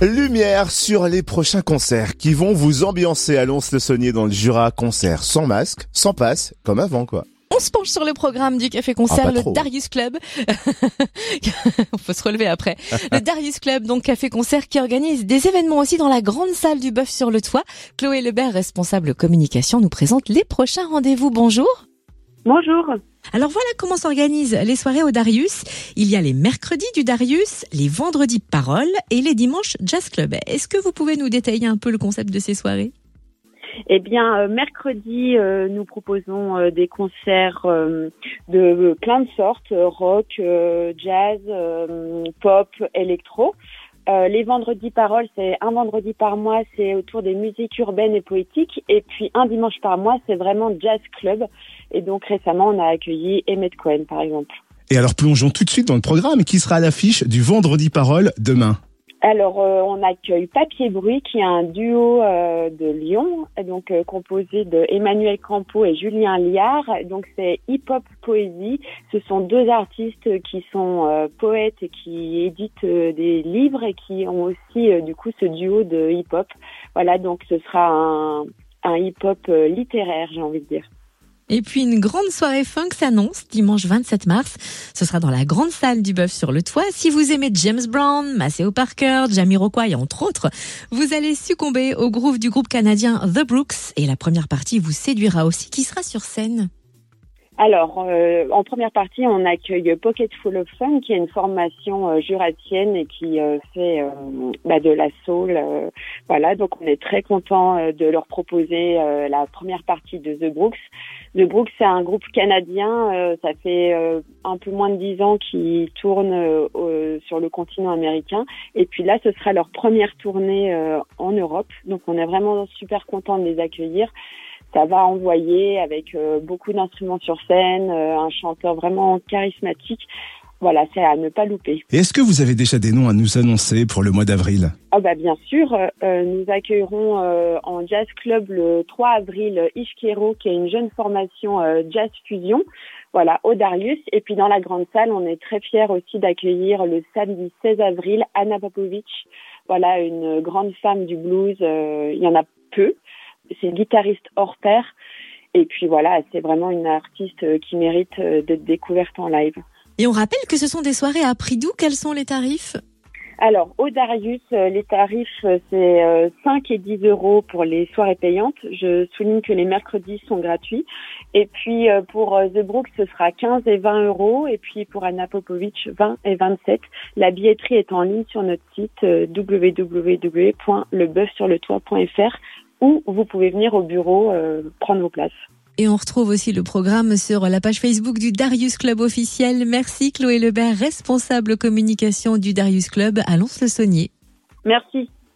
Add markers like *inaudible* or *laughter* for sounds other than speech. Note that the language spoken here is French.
Lumière sur les prochains concerts qui vont vous ambiancer à Lons-le-Saunier dans le Jura. Concert sans masque, sans passe, comme avant quoi. On se penche sur le programme du Café Concert, Ah, le. Darius Club. *laughs* On peut se relever après. Le Darius Club, donc Café Concert, qui organise des événements aussi dans la grande salle du Bœuf sur le Toit. Chloé Lebert, responsable communication, nous présente les prochains rendez-vous. Bonjour. Bonjour. Alors voilà comment s'organisent les soirées au Darius. Il y a les mercredis du Darius, les vendredis Parole et les dimanches Jazz Club. Est-ce que vous pouvez nous détailler un peu le concept de ces soirées? Eh bien, euh, mercredi, euh, nous proposons euh, des concerts de plein de sortes, rock, jazz, pop, électro. Euh, les vendredis paroles, c'est un vendredi par mois, c'est autour des musiques urbaines et poétiques. Et puis un dimanche par mois, c'est vraiment jazz club. Et donc récemment, on a accueilli Emmett Cohen, par exemple. Et alors plongeons tout de suite dans le programme qui sera à l'affiche du Vendredi Parole demain. Alors, euh, on accueille Papier Bruit, qui est un duo euh, de Lyon, donc euh, composé de Emmanuel Campo et Julien Liard. Donc, c'est hip-hop poésie. Ce sont deux artistes qui sont poètes et qui éditent des livres et qui ont aussi, du coup, ce duo de hip-hop. Voilà, donc ce sera un, un hip-hop littéraire, j'ai envie de dire. Et puis une grande soirée funk s'annonce dimanche 27 mars. Ce sera dans la grande salle du Bœuf sur le toit. Si vous aimez James Brown, Maceo Parker, Jamiroquai entre autres, vous allez succomber au groove du groupe canadien The Brooks et la première partie vous séduira aussi qui sera sur scène? Alors, euh, en première partie, on accueille Pocket Full of Fun, qui est une formation euh, jurassienne et qui euh, fait euh, bah, de la soul. euh, voilà, donc on est très content euh, de leur proposer la première partie de The Brooks. The Brooks, c'est un groupe canadien. ça fait un peu moins de dix ans qu'ils tournent sur le continent américain. Et puis là, ce sera leur première tournée en Europe. Donc, on est vraiment super content de les accueillir ça va envoyer avec euh, beaucoup d'instruments sur scène, euh, un chanteur vraiment charismatique. Voilà, c'est à ne pas louper. Et est-ce que vous avez déjà des noms à nous annoncer pour le mois d'avril? Ah bah bien sûr, euh, nous accueillerons euh, en jazz club le 3 avril Ishkero, qui est une jeune formation euh, jazz fusion. Voilà, au Darius. Et puis dans la grande salle, on est très fiers aussi d'accueillir le samedi 16 avril Anna Popovic. Voilà, une grande femme du blues. euh, il y en a peu. C'est une guitariste hors pair. Et puis voilà, c'est vraiment une artiste euh, qui mérite euh, d'être découverte en live. Et on rappelle que ce sont des soirées à prix doux. Quels sont les tarifs? Alors, au Darius, euh, les tarifs, c'est euh, 5 et 10 euros pour les soirées payantes. Je souligne que les mercredis sont gratuits. Et puis, pour The Brook, ce sera 15 et 20 euros. Et puis, pour Anna Popovic, 20 et 27. La billetterie est en ligne sur notre site www.lebeufsurletoit.fr où vous pouvez venir au bureau euh, prendre vos places. Et on retrouve aussi le programme sur la page Facebook du Darius Club officiel. Merci Chloé Lebert, responsable communication du Darius Club à Lons-le-Saunier. Merci.